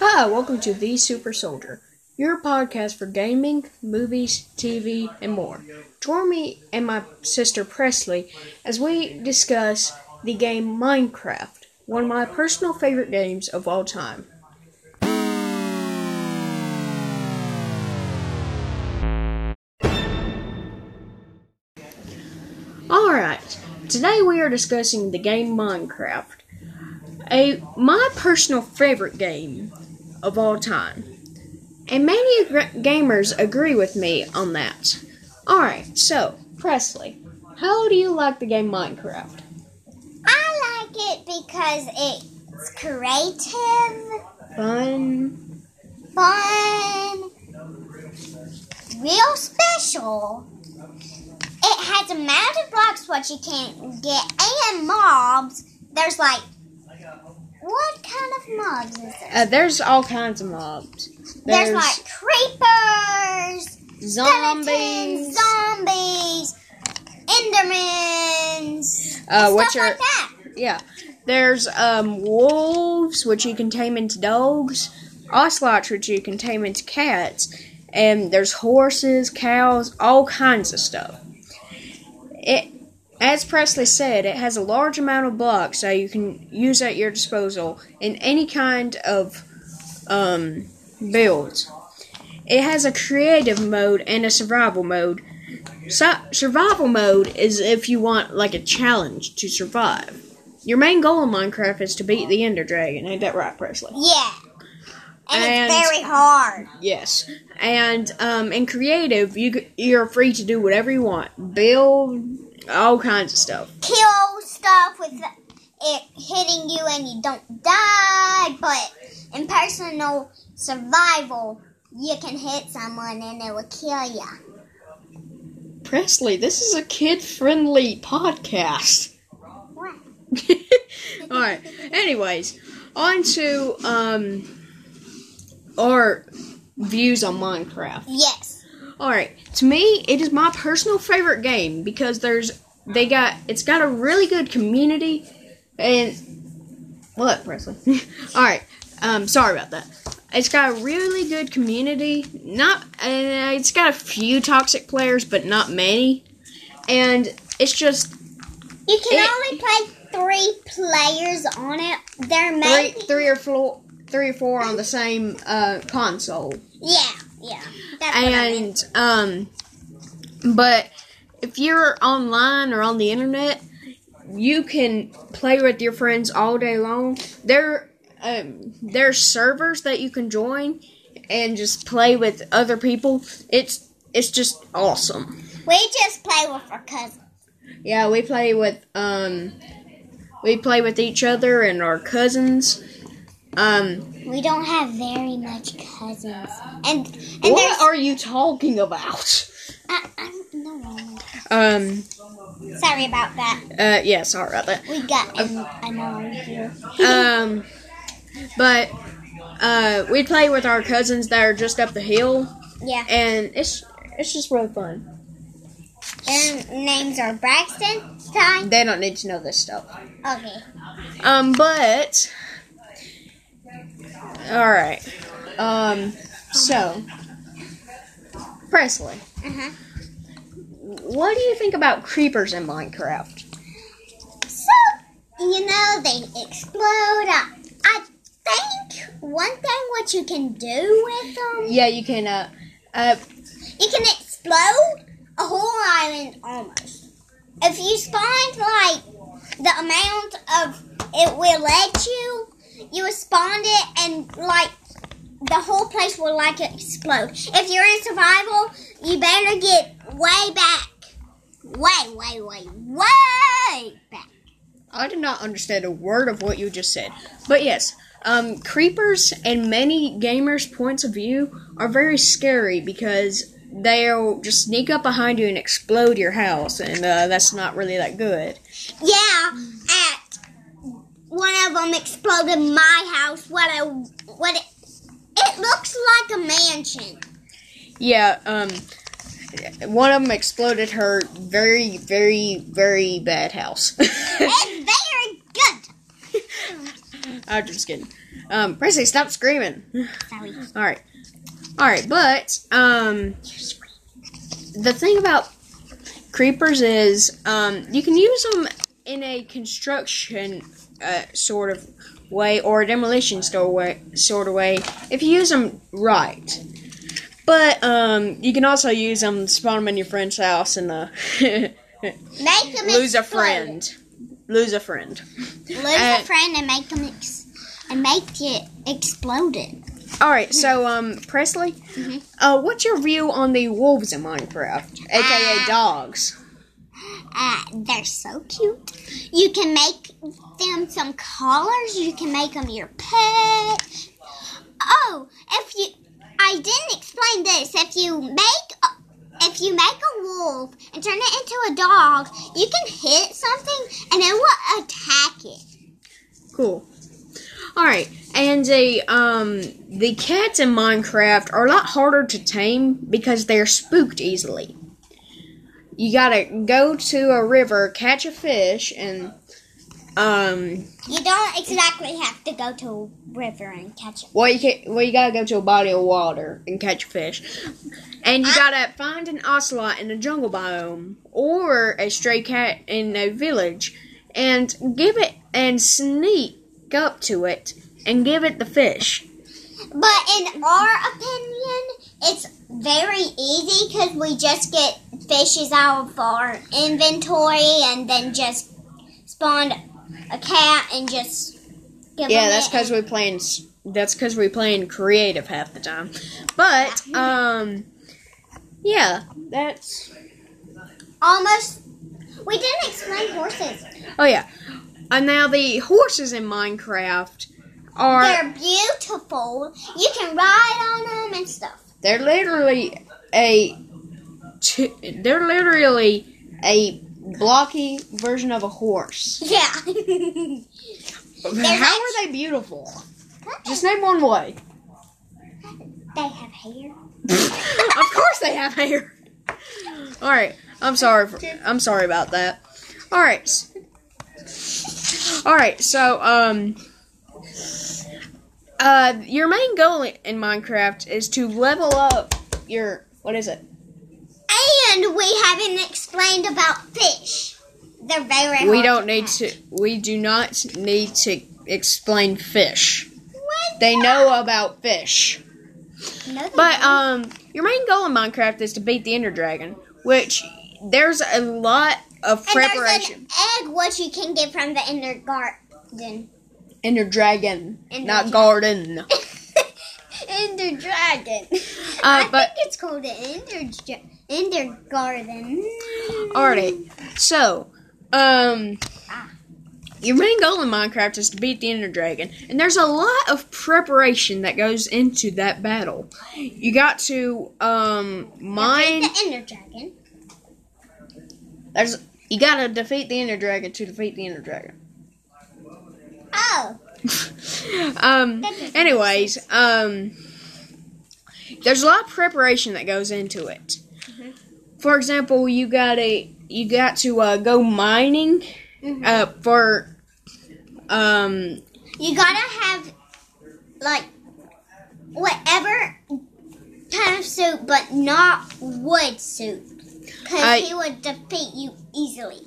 Hi, welcome to The Super Soldier, your podcast for gaming, movies, TV, and more. Join me and my sister Presley as we discuss the game Minecraft, one of my personal favorite games of all time. Alright, today we are discussing the game Minecraft a my personal favorite game of all time. And many gamers agree with me on that. Alright, so, Presley, how do you like the game Minecraft? I like it because it's creative, fun, fun, real special. It has a magic blocks what you can't get and mobs. There's like what kind of mobs is there? Uh, there's all kinds of mobs. There's, there's like creepers, zombies, zombies, endermans, uh, which are like yeah. There's um, wolves, which you can tame into dogs, ocelots, which you can tame into cats, and there's horses, cows, all kinds of stuff. It as Presley said, it has a large amount of blocks that you can use at your disposal in any kind of um, builds. It has a creative mode and a survival mode. So, survival mode is if you want like a challenge to survive. Your main goal in Minecraft is to beat the Ender Dragon, ain't that right, Presley? Yeah. And, and it's very hard. Yes. And um, in creative, you you're free to do whatever you want. Build, all kinds of stuff. Kill stuff with it hitting you and you don't die, but in personal survival, you can hit someone and it will kill you. Presley, this is a kid-friendly podcast. What? all right. Anyways, on to um our views on Minecraft. Yes. All right. To me, it is my personal favorite game because there's they got it's got a really good community and what Presley? All right. Um, sorry about that. It's got a really good community. Not, uh, it's got a few toxic players, but not many. And it's just you can it, only play three players on it. There may three, three or four, three or four on the same uh, console. Yeah. Yeah. and um, but if you're online or on the internet, you can play with your friends all day long. There, um, there's servers that you can join and just play with other people. It's it's just awesome. We just play with our cousins. Yeah, we play with um, we play with each other and our cousins. Um, we don't have very much cousins. And, and what are you talking about? I, I don't know. Um. Sorry about that. Uh, yeah, sorry about that. We got an unknown here. um, but uh, we play with our cousins that are just up the hill. Yeah. And it's it's just really fun. Their names are Braxton. Ty. They don't need to know this stuff. Okay. Um, but all right. Um, so Presley. Uh-huh. What do you think about creepers in Minecraft? So, you know, they explode. I, I think one thing what you can do with them. Yeah, you can. Uh, uh, you can explode a whole island almost. If you find like the amount of it will let you, you spawn it and like the whole place will like explode. If you're in survival, you better get way back. Way, way, way, way back. I did not understand a word of what you just said. But yes, um, creepers and many gamers' points of view are very scary because they'll just sneak up behind you and explode your house, and uh, that's not really that good. Yeah, one of them exploded my house. What a what it, it looks like a mansion. Yeah, um, one of them exploded her very, very, very bad house. it's very good. I'm just kidding. Um, Presley, stop screaming. Sorry. All right, all right, but um, the thing about creepers is um, you can use them in a construction uh, sort of way or a demolition store way, sort of way if you use them right. But um, you can also use them, spawn them in your friend's house, and uh, Make them lose a friend. Lose a friend. Lose Uh, a friend and make them ex- and make it exploded. All right, so um, Presley, Mhm. uh, what's your view on the wolves in Minecraft, aka Ah. dogs? Uh, they're so cute. You can make them some collars. You can make them your pet. Oh, if you, I didn't explain this. If you make, if you make a wolf and turn it into a dog, you can hit something and it will attack it. Cool. All right, and the um the cats in Minecraft are a lot harder to tame because they're spooked easily. You gotta go to a river, catch a fish, and um You don't exactly have to go to a river and catch it. well you can, well you gotta go to a body of water and catch a fish, and you I- gotta find an ocelot in a jungle biome or a stray cat in a village, and give it and sneak up to it and give it the fish. But in our opinion, it's very easy because we just get fishes out of our inventory and then just spawn a cat and just give Yeah, them that's because we playing. That's because we playing creative half the time. But um, yeah, that's. almost. We didn't explain horses. Oh yeah, and now the horses in Minecraft are They're beautiful. You can ride on them and stuff. They're literally a they're literally a blocky version of a horse. Yeah. How are they beautiful? Just name one way. they have hair. of course they have hair. All right, I'm sorry. For, I'm sorry about that. All right, all right. So, um, uh, your main goal in Minecraft is to level up your what is it? And we haven't explained about fish. They're very. We don't need catch. to. We do not need to explain fish. What? They know about fish. No, But um, your main goal in Minecraft is to beat the Ender Dragon, which there's a lot of And preparation. there's an egg which you can get from the Ender garden. Ender Dragon, Ender not Dra- garden. Ender dragon. Uh, I but- think it's called the Ender Ender garden. Alrighty, so um, Ah. your main goal in Minecraft is to beat the Ender Dragon, and there's a lot of preparation that goes into that battle. You got to um mine. the Ender dragon. There's you got to defeat the Ender Dragon to defeat the Ender Dragon. Oh, um. Anyways, um, there's a lot of preparation that goes into it. Mhm. For example, you gotta you got to uh, go mining Mhm. uh, for um you gotta have like whatever kind of suit, but not wood suit, because I- he would defeat you easily.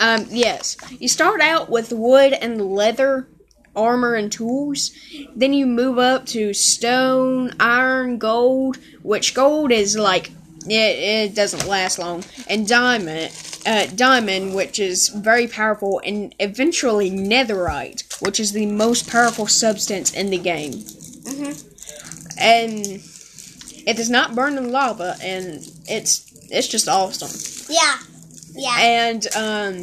Um yes. You start out with wood and leather armor and tools. Then you move up to stone, iron, gold, which gold is like it, it doesn't last long, and diamond, uh, diamond, which is very powerful, and eventually netherite, which is the most powerful substance in the game, Mm-hmm. and it does not burn in lava, and it's it's just awesome. Yeah, yeah. And um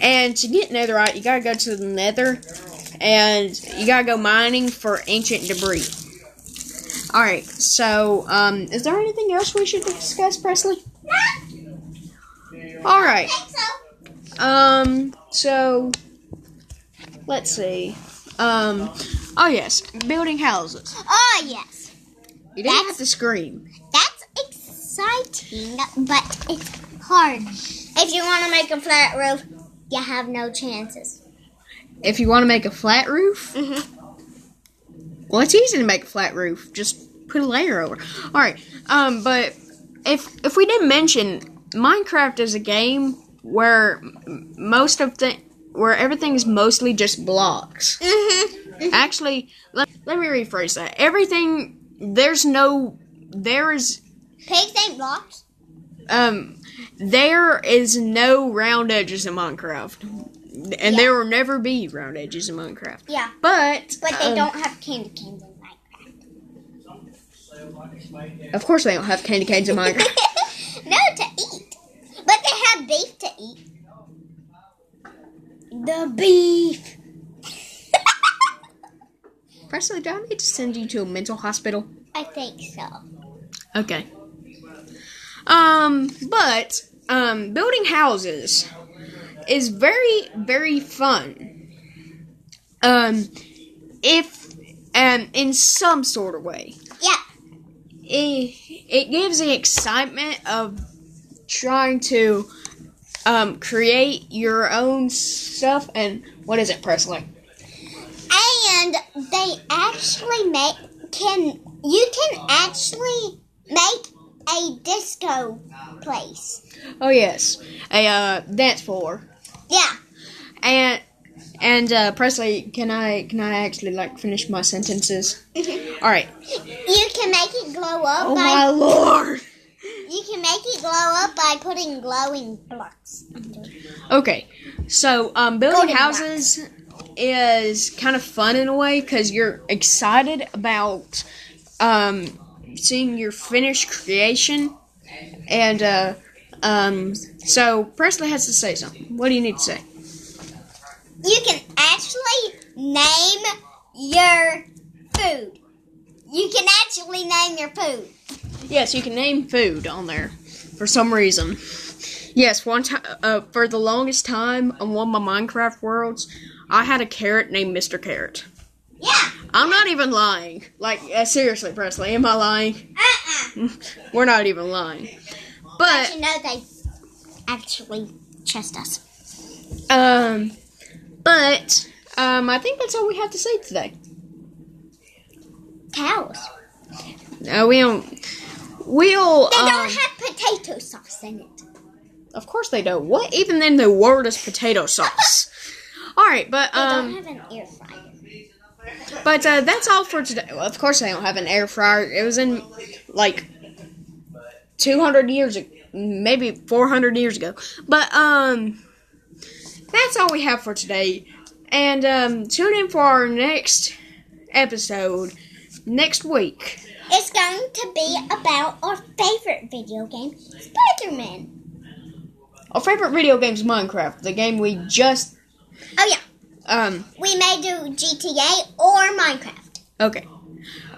and to get netherite, you gotta go to the nether and you gotta go mining for ancient debris. Alright, so um is there anything else we should discuss, Presley? Alright. So. Um so let's see. Um oh yes, building houses. Oh yes, You didn't That's- have to scream. But it's hard. If you want to make a flat roof, you have no chances. if you want to make a flat roof, Mhm. well, it's easy to make a flat roof. Just put a layer over. All right. Um, but if if we didn't mention Minecraft is a game where most of the where everything is mostly just blocks. Mm-hmm. Actually, let, let me rephrase that. Everything there's no there is Pigs ain't blocks. um there is no round edges in Minecraft. And Yeah. there will never be round edges in Minecraft. Yeah. But But they um, don't have candy canes in Minecraft. Of course they don't have candy canes in Minecraft. no, to eat. But they have beef to eat. The beef. Presley, do I need to send you to a mental hospital? I think so. Okay. Um, but um, building houses is very, very fun. Um, if um, in some sort of way, Yeah. it it gives the excitement of trying to um create your own stuff. And what is it, Presley? And they actually make can you can actually make a disco place. Oh yes, a uh, dance floor. Yeah. And and uh, Presley, can I can I actually like finish my sentences? All right. You can make it glow up Oh by my lord. you can make it glow up by putting glowing blocks. Okay, so um, building Golden houses is kind of fun in a way because you're excited about um, seeing your finished creation, and uh, um, so Presley has to say something. What do you need to say? You can actually name your food. You can actually name your food. Yes, you can name food on there for some reason. Yes, one time uh, for the longest time on one of my Minecraft worlds, I had a carrot named Mr. Carrot. Yeah. I'm not even lying. Like uh, seriously, Presley, am I lying? Uh-uh. We're not even lying. But But you know they actually trust us. um, but um, I think that's all we have to say today. Cows. Uh, we don't. We'll. They um, don't have potato sauce in it. Of course they don't. What even then the world is potato sauce? all right, but They um. don't have an air fryer. But uh, that's all for today. Well, of course, I don't have an air fryer. It was in like 200 years, maybe 400 years ago. But um, that's all we have for today. And um, tune in for our next episode next week. It's going to be about our favorite video game, Spider Man. Our favorite video game is Minecraft, the game we just Oh yeah, um. we may do GTA or Minecraft. Okay.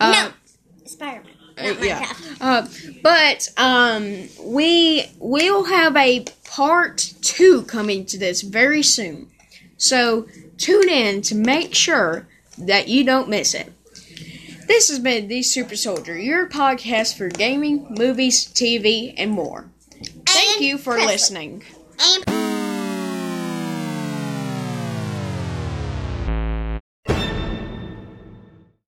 Uh, no, Spider Man. Uh, yeah. Minecraft. Uh, but um, we will have a part two coming to this very soon. So tune in to make sure that you don't miss it. This has been The Super Soldier, your podcast for gaming, movies, TV, and more. Thank And you for Presley. listening. And